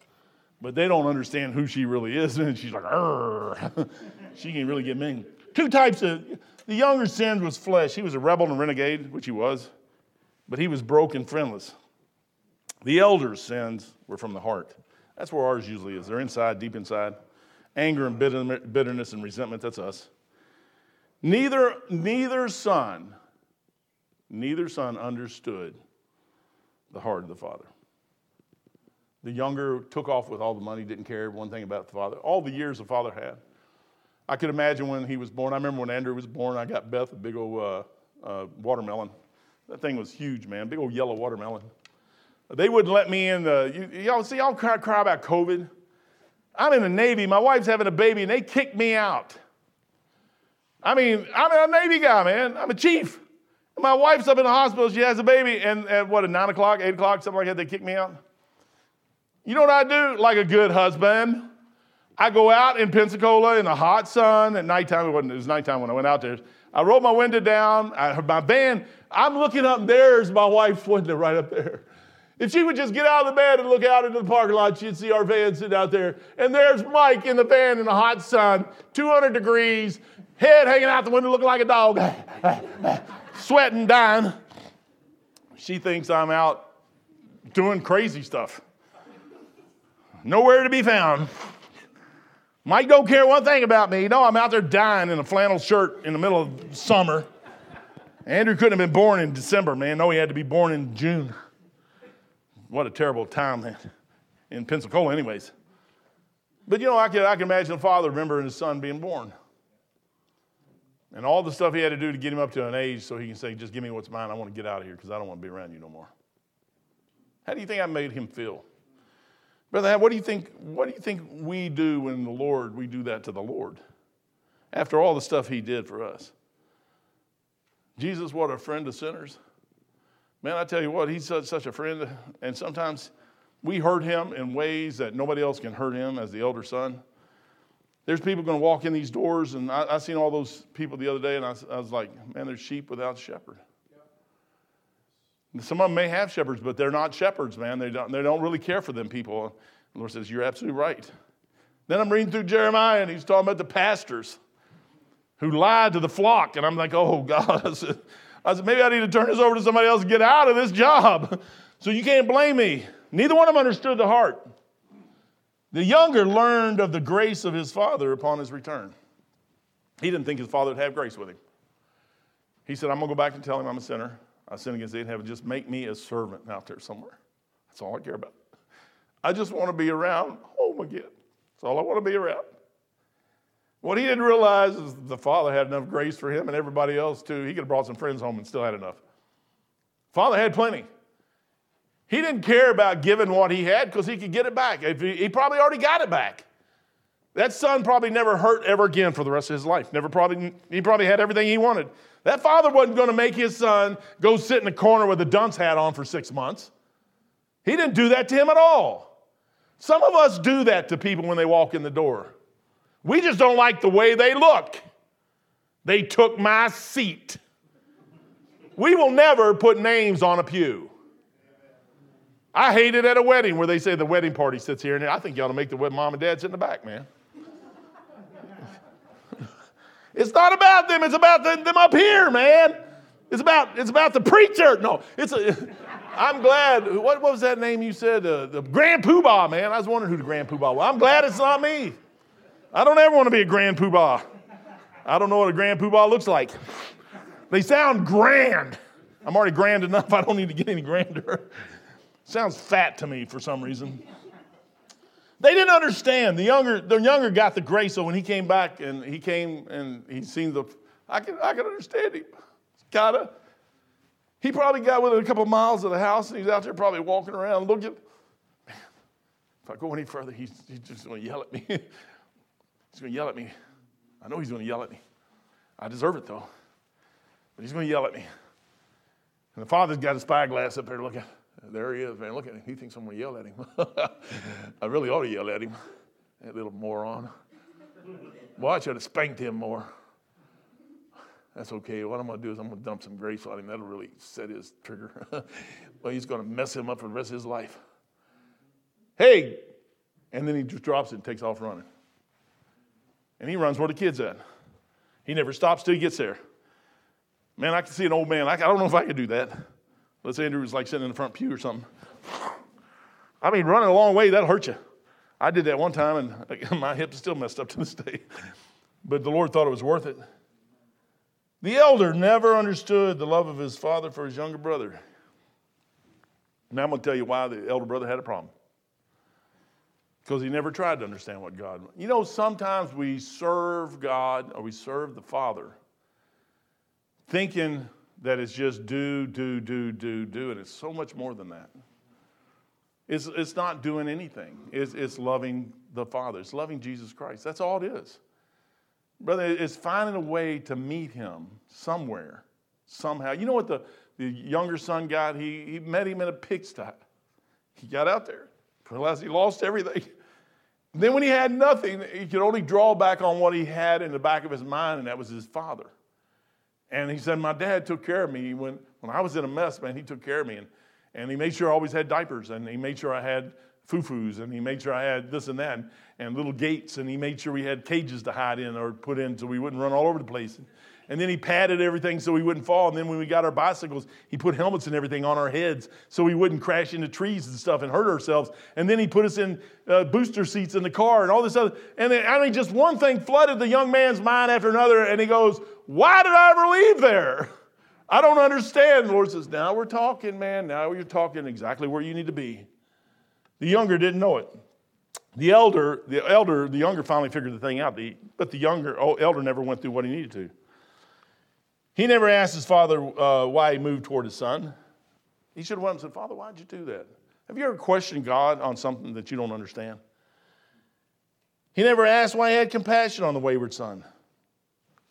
But they don't understand who she really is. And she's like, she can really get mean. Two types of, the younger sin was flesh. He was a rebel and a renegade, which he was, but he was broken, friendless. The elders' sins were from the heart. That's where ours usually is. They're inside, deep inside. Anger and bitterness and resentment, that's us. Neither, neither son, neither son understood the heart of the father. The younger took off with all the money, didn't care one thing about the father. All the years the father had. I could imagine when he was born. I remember when Andrew was born, I got Beth a big old uh, uh, watermelon. That thing was huge, man, big old yellow watermelon. They wouldn't let me in the, you, y'all see, y'all cry, cry about COVID. I'm in the Navy, my wife's having a baby, and they kicked me out. I mean, I'm a Navy guy, man. I'm a chief. My wife's up in the hospital. She has a baby. And at what, at 9 o'clock, 8 o'clock, something like that, they kick me out. You know what I do? Like a good husband. I go out in Pensacola in the hot sun at nighttime. It, wasn't, it was nighttime when I went out there. I rolled my window down. I, my band. I'm looking up, there's my wife's window right up there. If she would just get out of the bed and look out into the parking lot, she'd see our van sitting out there. And there's Mike in the van in the hot sun, 200 degrees, head hanging out the window looking like a dog, sweating, dying. She thinks I'm out doing crazy stuff. Nowhere to be found. Mike don't care one thing about me. No, I'm out there dying in a flannel shirt in the middle of summer. Andrew couldn't have been born in December, man. No, he had to be born in June. What a terrible time man. in Pensacola, anyways. But you know, I can, I can imagine a father remembering his son being born. And all the stuff he had to do to get him up to an age so he can say, just give me what's mine. I want to get out of here because I don't want to be around you no more. How do you think I made him feel? Brother, what do you think, what do you think we do when the Lord, we do that to the Lord? After all the stuff he did for us. Jesus, what a friend of sinners. Man, I tell you what, he's such, a friend. And sometimes we hurt him in ways that nobody else can hurt him as the elder son. There's people going to walk in these doors, and I, I seen all those people the other day, and I, I was like, man, there's sheep without shepherd. Some of them may have shepherds, but they're not shepherds, man. They don't, they don't really care for them people. The Lord says, You're absolutely right. Then I'm reading through Jeremiah, and he's talking about the pastors who lied to the flock. And I'm like, Oh, God. I said, Maybe I need to turn this over to somebody else and get out of this job. So you can't blame me. Neither one of them understood the heart. The younger learned of the grace of his father upon his return. He didn't think his father would have grace with him. He said, I'm going to go back and tell him I'm a sinner. I sin against thee in heaven. Just make me a servant out there somewhere. That's all I care about. I just want to be around oh home again. That's all I want to be around. What he didn't realize is the father had enough grace for him and everybody else too. He could have brought some friends home and still had enough. Father had plenty. He didn't care about giving what he had because he could get it back. He, probably already got it back. That son probably never hurt ever again for the rest of his life. Never probably, he probably had everything he wanted. That father wasn't going to make his son go sit in the corner with a dunce hat on for six months. He didn't do that to him at all. Some of us do that to people when they walk in the door. We just don't like the way they look. They took my seat. We will never put names on a pew. I hate it at a wedding where they say the wedding party sits here, and I think you ought to make the mom and dad sit in the back, man. It's not about them, it's about them, them up here, man. It's about, it's about the preacher. No, it's a, I'm glad. What, what was that name you said? Uh, the Grand Poobah, man. I was wondering who the Grand Poobah was. I'm glad it's not me. I don't ever want to be a Grand Poobah. I don't know what a Grand Poobah looks like. They sound grand. I'm already grand enough. I don't need to get any grander. Sounds fat to me for some reason. They didn't understand. The younger, the younger got the grace, so when he came back and he came and he seen the, I can, I can understand him. Kinda. He probably got within a couple of miles of the house and he's out there probably walking around looking. Man, if I go any further, he's, he's just going to yell at me. he's going to yell at me. I know he's going to yell at me. I deserve it though. But he's going to yell at me. And the father's got a spyglass up there looking. There he is, man. Look at him. He thinks I'm going to yell at him. I really ought to yell at him. That little moron. Well, I should have spanked him more. That's okay. What I'm going to do is I'm going to dump some grace on him. That'll really set his trigger. well, he's going to mess him up for the rest of his life. Hey! And then he just drops it and takes off running. And he runs where the kid's at. He never stops till he gets there. Man, I can see an old man. I, don't know if I could do that. Let's say Andrew was like sitting in the front pew or something. I mean, running a long way, that'll hurt you. I did that one time, and my hip's still messed up to this day. But the Lord thought it was worth it. The elder never understood the love of his father for his younger brother. Now I'm going to tell you why the elder brother had a problem. Because he never tried to understand what God. You know, sometimes we serve God or we serve the Father, thinking that it's just do, do, do, do, do, and it's so much more than that. It's, it's not doing anything. It's, it's loving the Father. It's loving Jesus Christ. That's all it is. Brother, it's finding a way to meet Him somewhere, Somehow. You know what the, the younger son got? He, he met him in a pigsty. He got out there. Realized he lost everything. Then, when he had nothing, he could only draw back on what he had in the back of his mind, and that was his father. And he said, My dad took care of me. When, when I was in a mess, man, he took care of me. And, and he made sure I always had diapers, and he made sure I had foo-foos, and he made sure I had this and that, and, and little gates, and he made sure we had cages to hide in or put in so we wouldn't run all over the place. And, and then he padded everything so we wouldn't fall. And then when we got our bicycles, he put helmets and everything on our heads so we wouldn't crash into trees and stuff and hurt ourselves. And then he put us in uh, booster seats in the car and all this other. And then, I mean, just one thing flooded the young man's mind after another. And he goes, Why did I ever leave there? I don't understand. The Lord says, Now we're talking, man. Now you're talking exactly where you need to be. The younger didn't know it. The elder, the elder, the younger finally figured the thing out. The, but the younger, oh, elder never went through what he needed to. He never asked his father uh, why he moved toward his son. He should have went and said, Father, why'd you do that? Have you ever questioned God on something that you don't understand? He never asked why he had compassion on the wayward son.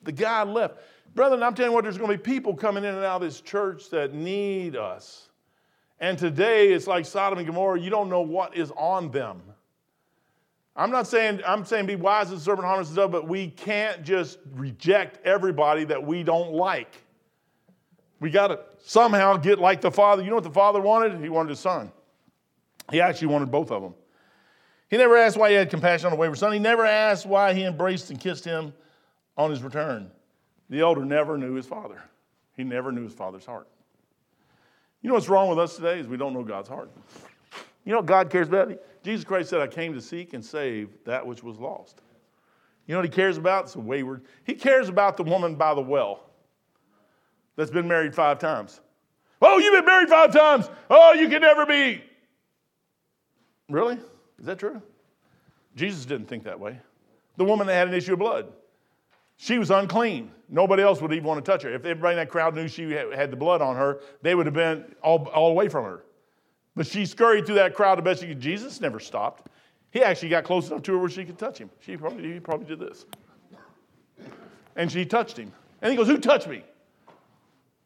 The guy left. Brethren, I'm telling you what, there's going to be people coming in and out of this church that need us. And today it's like Sodom and Gomorrah, you don't know what is on them. I'm not saying, I'm saying be wise as a serpent, harmless dove, but we can't just reject everybody that we don't like. We got to somehow get like the Father. You know what the Father wanted? He wanted his Son. He actually wanted both of them. He never asked why he had compassion on the wayward son. He never asked why he embraced and kissed him on his return. The elder never knew his father. He never knew his father's heart. You know what's wrong with us today is we don't know God's heart. You know what God cares about? Jesus Christ said, I came to seek and save that which was lost. You know what he cares about? It's a wayward. He cares about the woman by the well that's been married five times. Oh, you've been married five times. Oh, you can never be. Really? Is that true? Jesus didn't think that way. The woman that had an issue of blood, she was unclean. Nobody else would even want to touch her. If everybody in that crowd knew she had the blood on her, they would have been all, all away from her. But she scurried through that crowd the best she could. Jesus never stopped. He actually got close enough to her where she could touch him. She probably, he probably did this. And she touched him. And he goes, Who touched me?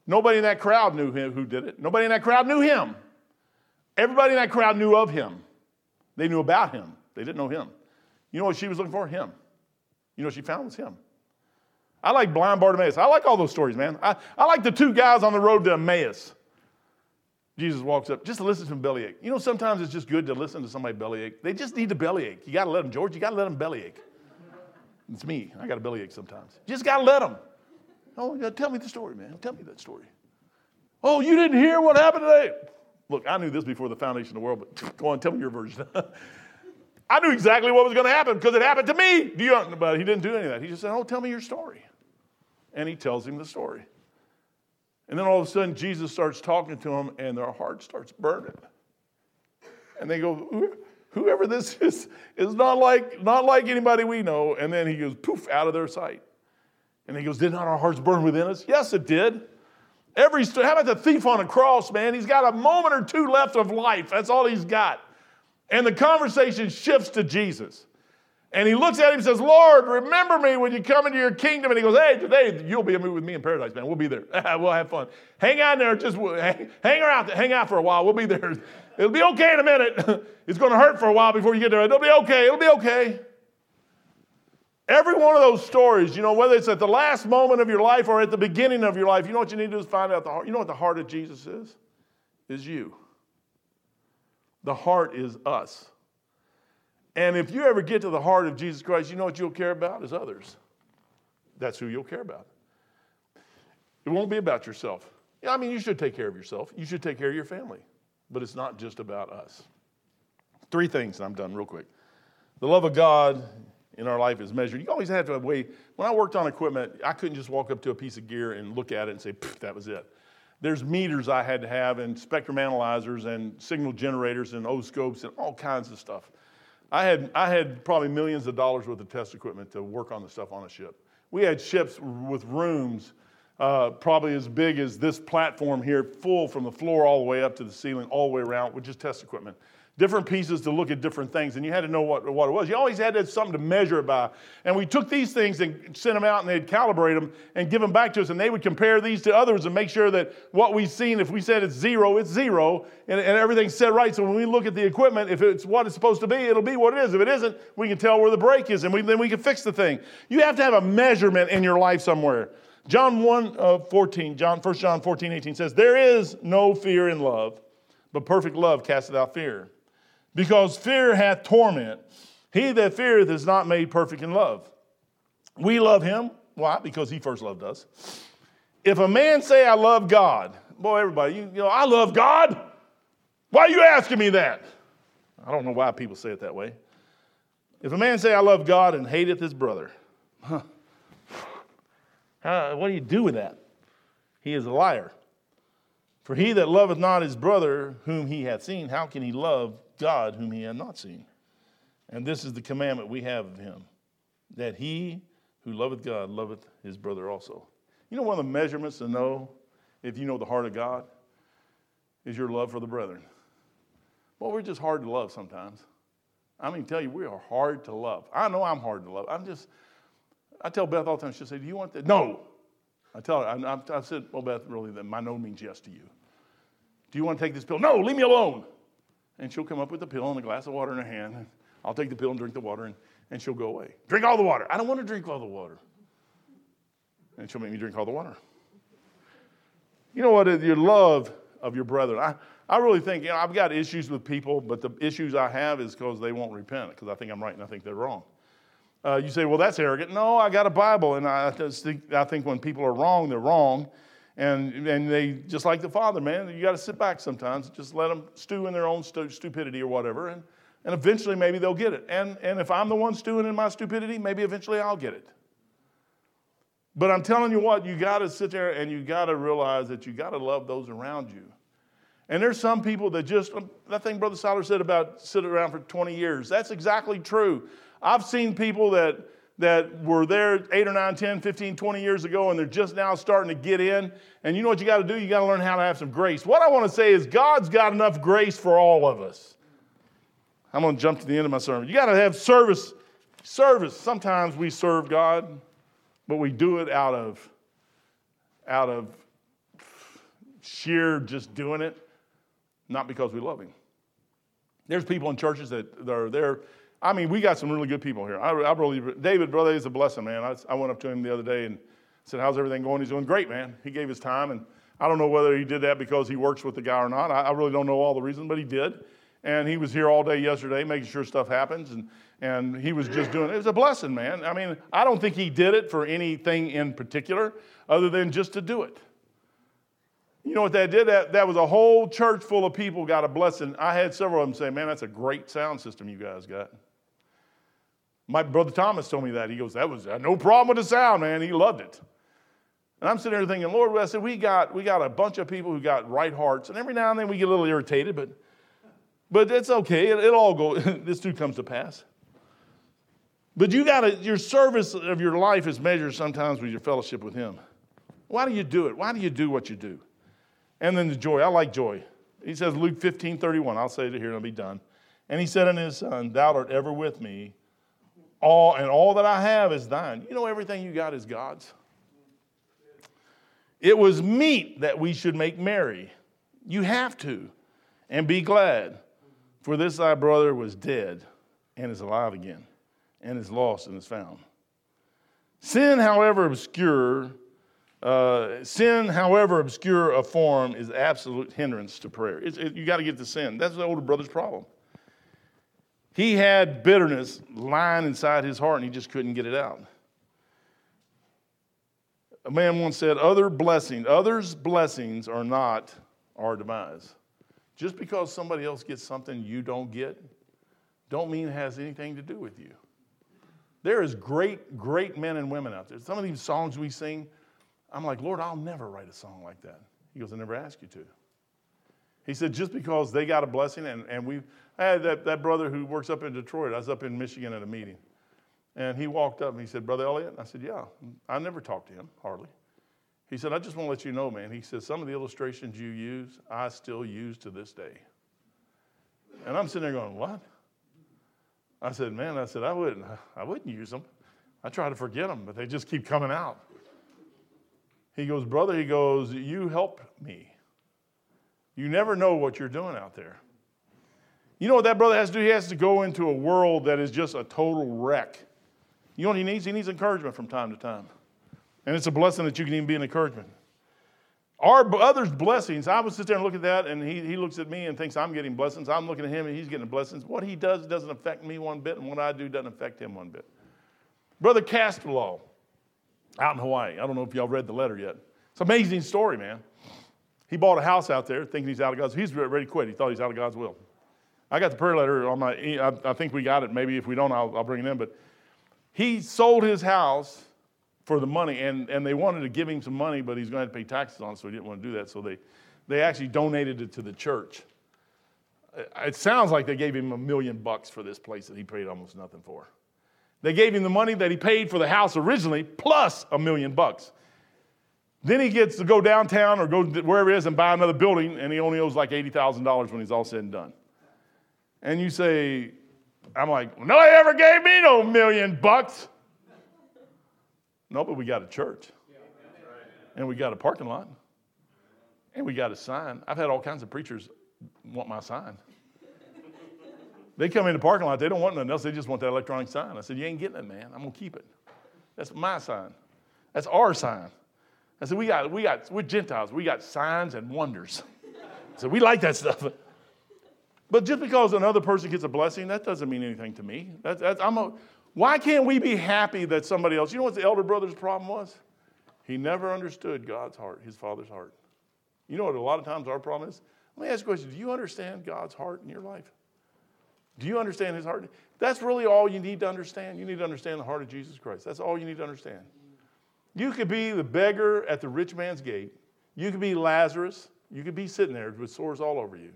Nobody in that crowd knew him, who did it. Nobody in that crowd knew him. Everybody in that crowd knew of him. They knew about him. They didn't know him. You know what she was looking for? Him. You know what she found was him. I like blind Bartimaeus. I like all those stories, man. I, I like the two guys on the road to Emmaus. Jesus walks up, just to listen to him bellyache. You know, sometimes it's just good to listen to somebody bellyache. They just need to bellyache. You got to let them, George, you got to let them bellyache. It's me. I got a bellyache sometimes. Just got to let them. Oh, tell me the story, man. Tell me that story. Oh, you didn't hear what happened today? Look, I knew this before the foundation of the world, but go on, tell me your version. I knew exactly what was going to happen because it happened to me. Do you, but he didn't do any of that. He just said, Oh, tell me your story. And he tells him the story. And then all of a sudden, Jesus starts talking to them, and their heart starts burning. And they go, Whoever this is is not like, not like anybody we know. And then he goes, poof, out of their sight. And he goes, Did not our hearts burn within us? Yes, it did. Every how about the thief on a cross, man? He's got a moment or two left of life. That's all he's got. And the conversation shifts to Jesus. And he looks at him and says, Lord, remember me when you come into your kingdom. And he goes, Hey, today you'll be with me in paradise, man. We'll be there. we'll have fun. Hang on there. Just hang, hang around. Hang out for a while. We'll be there. It'll be okay in a minute. it's going to hurt for a while before you get there. It'll be okay. It'll be okay. Every one of those stories, you know, whether it's at the last moment of your life or at the beginning of your life, you know what you need to do is find out the heart. You know what the heart of Jesus is? Is you. The heart is us. And if you ever get to the heart of Jesus Christ, you know what you'll care about is others. That's who you'll care about. It won't be about yourself. Yeah, I mean, you should take care of yourself. You should take care of your family. But it's not just about us. Three things, and I'm done real quick. The love of God in our life is measured. You always have to weigh. When I worked on equipment, I couldn't just walk up to a piece of gear and look at it and say, that was it. There's meters I had to have, and spectrum analyzers, and signal generators, and oscopes, and all kinds of stuff. I had, I had probably millions of dollars worth of test equipment to work on the stuff on a ship. We had ships with rooms uh, probably as big as this platform here, full from the floor all the way up to the ceiling, all the way around with just test equipment. Different pieces to look at different things, and you had to know what, what it was. You always had to have something to measure it by. And we took these things and sent them out, and they'd calibrate them and give them back to us, and they would compare these to others and make sure that what we've seen, if we said it's zero, it's zero, and, and everything's set right. So when we look at the equipment, if it's what it's supposed to be, it'll be what it is. If it isn't, we can tell where the break is, and we, then we can fix the thing. You have to have a measurement in your life somewhere. John 1 uh, 14, John, 1 John 14, 18 says, There is no fear in love, but perfect love casteth out fear because fear hath torment. He that feareth is not made perfect in love. We love him. Why? Because he first loved us. If a man say, I love God, boy, everybody, you, you know, I love God. Why are you asking me that? I don't know why people say it that way. If a man say, I love God and hateth his brother, huh, what do you do with that? He is a liar. For he that loveth not his brother whom he hath seen, how can he love God whom he had not seen. And this is the commandment we have of him that he who loveth God loveth his brother also. You know, one of the measurements to know if you know the heart of God is your love for the brethren. Well, we're just hard to love sometimes. I mean, tell you, we are hard to love. I know I'm hard to love. I'm just, I tell Beth all the time, she'll say, Do you want that? No. I tell her, I, I said, Well, Beth, really, my no means yes to you. Do you want to take this pill? No, leave me alone. And she'll come up with a pill and a glass of water in her hand. And I'll take the pill and drink the water, and, and she'll go away. Drink all the water. I don't want to drink all the water. And she'll make me drink all the water. You know what? Your love of your brethren. I, I really think, you know, I've got issues with people, but the issues I have is because they won't repent, because I think I'm right and I think they're wrong. Uh, you say, well, that's arrogant. No, I got a Bible, and I, I think when people are wrong, they're wrong. And, and they, just like the Father, man, you got to sit back sometimes, just let them stew in their own stu- stupidity or whatever, and, and eventually maybe they'll get it. And, and if I'm the one stewing in my stupidity, maybe eventually I'll get it. But I'm telling you what, you got to sit there and you got to realize that you got to love those around you. And there's some people that just, um, that thing Brother Siler said about sit around for 20 years, that's exactly true. I've seen people that, that were there 8 or 9, 10, 15, 20 years ago, and they're just now starting to get in. And you know what you got to do? You got to learn how to have some grace. What I want to say is God's got enough grace for all of us. I'm going to jump to the end of my sermon. You got to have service. Service. Sometimes we serve God, but we do it out of out of sheer just doing it, not because we love Him. There's people in churches that are there I mean, we got some really good people here. I, I really, David, brother, is a blessing, man. I, I, went up to him the other day and said, How's everything going? He's doing great, man. He gave his time, and I don't know whether he did that because he works with the guy or not. I, I really don't know all the reasons, but he did. And he was here all day yesterday making sure stuff happens, and, and he was just doing it. It was a blessing, man. I mean, I don't think he did it for anything in particular other than just to do it. You know what that did? That, that was a whole church full of people got a blessing. I had several of them say, Man, that's a great sound system you guys got. My brother Thomas told me that. He goes, that was uh, no problem with the sound, man. He loved it. And I'm sitting there thinking, Lord, I said, we got, we got a bunch of people who got right hearts. And every now and then we get a little irritated, but, but it's okay. It, it all go, this too comes to pass. But you got to, your service of your life is measured sometimes with your fellowship with Him. Why do you do it? Why do you do what you do? And then the joy. I like joy. He says, Luke 15, 31. I'll say it here and I'll be done. And he said unto his son, Thou art ever with me, all and all that I have is thine. You know, everything you got is God's. It was meet that we should make merry. You have to, and be glad. For this thy brother was dead and is alive again, and is lost and is found. Sin, however obscure, uh, sin, however obscure a form, is absolute hindrance to prayer. It, you got to get to sin. That's the older brother's problem. He had bitterness lying inside his heart and he just couldn't get it out. A man once said, Other blessings, others' blessings are not our demise. Just because somebody else gets something you don't get, don't mean it has anything to do with you. There is great, great men and women out there. Some of these songs we sing, I'm like, Lord, I'll never write a song like that. He goes, I never asked you to. He said, just because they got a blessing, and, and we, I had that, that brother who works up in Detroit. I was up in Michigan at a meeting. And he walked up and he said, Brother Elliott? I said, Yeah. I never talked to him, hardly. He said, I just want to let you know, man. He said, Some of the illustrations you use, I still use to this day. And I'm sitting there going, What? I said, Man, I said, I wouldn't, I wouldn't use them. I try to forget them, but they just keep coming out. He goes, Brother, he goes, You help me. You never know what you're doing out there. You know what that brother has to do? He has to go into a world that is just a total wreck. You know what he needs? He needs encouragement from time to time. And it's a blessing that you can even be an encouragement. Our others' blessings, I would sit there and look at that, and he, he looks at me and thinks I'm getting blessings. I'm looking at him and he's getting blessings. What he does doesn't affect me one bit, and what I do doesn't affect him one bit. Brother Castello, out in Hawaii. I don't know if y'all read the letter yet. It's an amazing story, man. He bought a house out there thinking he's out of God's He's ready to quit. He thought he's out of God's will. I got the prayer letter on my, I, I think we got it. Maybe if we don't, I'll, I'll bring it in. But he sold his house for the money, and, and they wanted to give him some money, but he's going to, have to pay taxes on it, so he didn't want to do that. So they, they actually donated it to the church. It sounds like they gave him a million bucks for this place that he paid almost nothing for. They gave him the money that he paid for the house originally, plus a million bucks. Then he gets to go downtown or go wherever it is and buy another building, and he only owes like $80,000 when he's all said and done. And you say, I'm like, well, nobody ever gave me no million bucks. No, but we got a church. And we got a parking lot. And we got a sign. I've had all kinds of preachers want my sign. They come in the parking lot, they don't want nothing else, they just want that electronic sign. I said, You ain't getting it, man. I'm gonna keep it. That's my sign. That's our sign. I said, we got, we got, we're Gentiles. We got signs and wonders. So we like that stuff. But just because another person gets a blessing, that doesn't mean anything to me. That, that's, I'm a, why can't we be happy that somebody else? You know what the elder brother's problem was? He never understood God's heart, his father's heart. You know what a lot of times our problem is? Let me ask you a question. Do you understand God's heart in your life? Do you understand his heart? That's really all you need to understand. You need to understand the heart of Jesus Christ. That's all you need to understand. You could be the beggar at the rich man's gate. You could be Lazarus. You could be sitting there with sores all over you.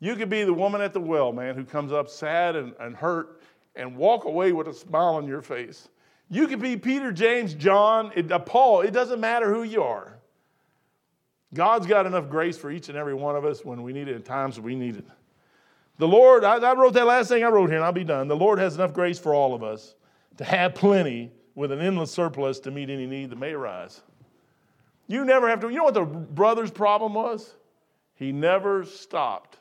You could be the woman at the well, man, who comes up sad and, and hurt and walk away with a smile on your face. You could be Peter, James, John, it, uh, Paul. It doesn't matter who you are. God's got enough grace for each and every one of us when we need it in times we need it. The Lord, I, I wrote that last thing I wrote here, and I'll be done. The Lord has enough grace for all of us to have plenty with an endless surplus to meet any need that may arise. You never have to, you know what the brother's problem was? He never stopped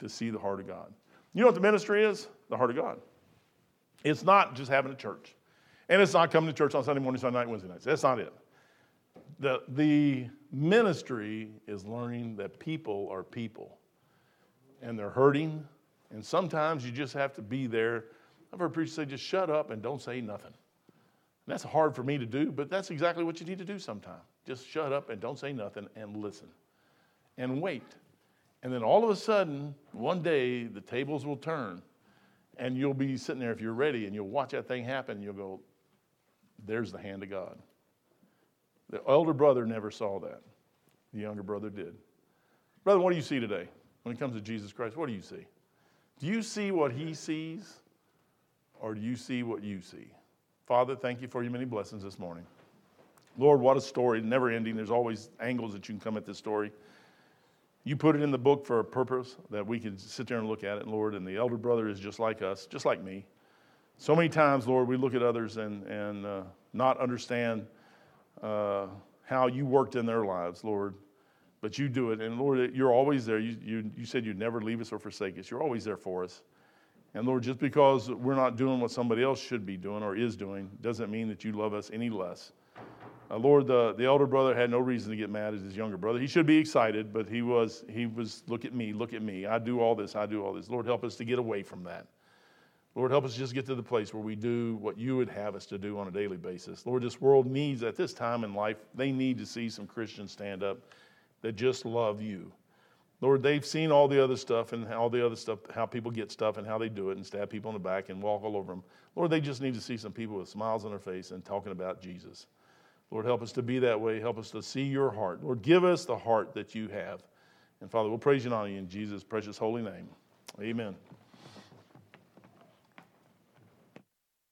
to see the heart of God. You know what the ministry is? The heart of God. It's not just having a church. And it's not coming to church on Sunday morning, Sunday night, Wednesday nights. That's not it. The, the ministry is learning that people are people and they're hurting. And sometimes you just have to be there. I've heard preachers say, just shut up and don't say nothing. That's hard for me to do, but that's exactly what you need to do sometimes. Just shut up and don't say nothing and listen and wait. And then all of a sudden, one day, the tables will turn and you'll be sitting there if you're ready and you'll watch that thing happen and you'll go, there's the hand of God. The elder brother never saw that. The younger brother did. Brother, what do you see today when it comes to Jesus Christ? What do you see? Do you see what he sees or do you see what you see? Father, thank you for your many blessings this morning. Lord, what a story, never ending. There's always angles that you can come at this story. You put it in the book for a purpose that we can sit there and look at it, Lord. And the elder brother is just like us, just like me. So many times, Lord, we look at others and, and uh, not understand uh, how you worked in their lives, Lord. But you do it. And Lord, you're always there. You, you, you said you'd never leave us or forsake us. You're always there for us. And Lord, just because we're not doing what somebody else should be doing or is doing doesn't mean that you love us any less. Uh, Lord, the, the elder brother had no reason to get mad at his younger brother. He should be excited, but he was, he was, look at me, look at me. I do all this, I do all this. Lord, help us to get away from that. Lord, help us just get to the place where we do what you would have us to do on a daily basis. Lord, this world needs, at this time in life, they need to see some Christians stand up that just love you. Lord, they've seen all the other stuff and all the other stuff, how people get stuff and how they do it and stab people in the back and walk all over them. Lord, they just need to see some people with smiles on their face and talking about Jesus. Lord, help us to be that way. Help us to see your heart. Lord, give us the heart that you have. And Father, we'll praise you and honor you in Jesus' precious holy name. Amen.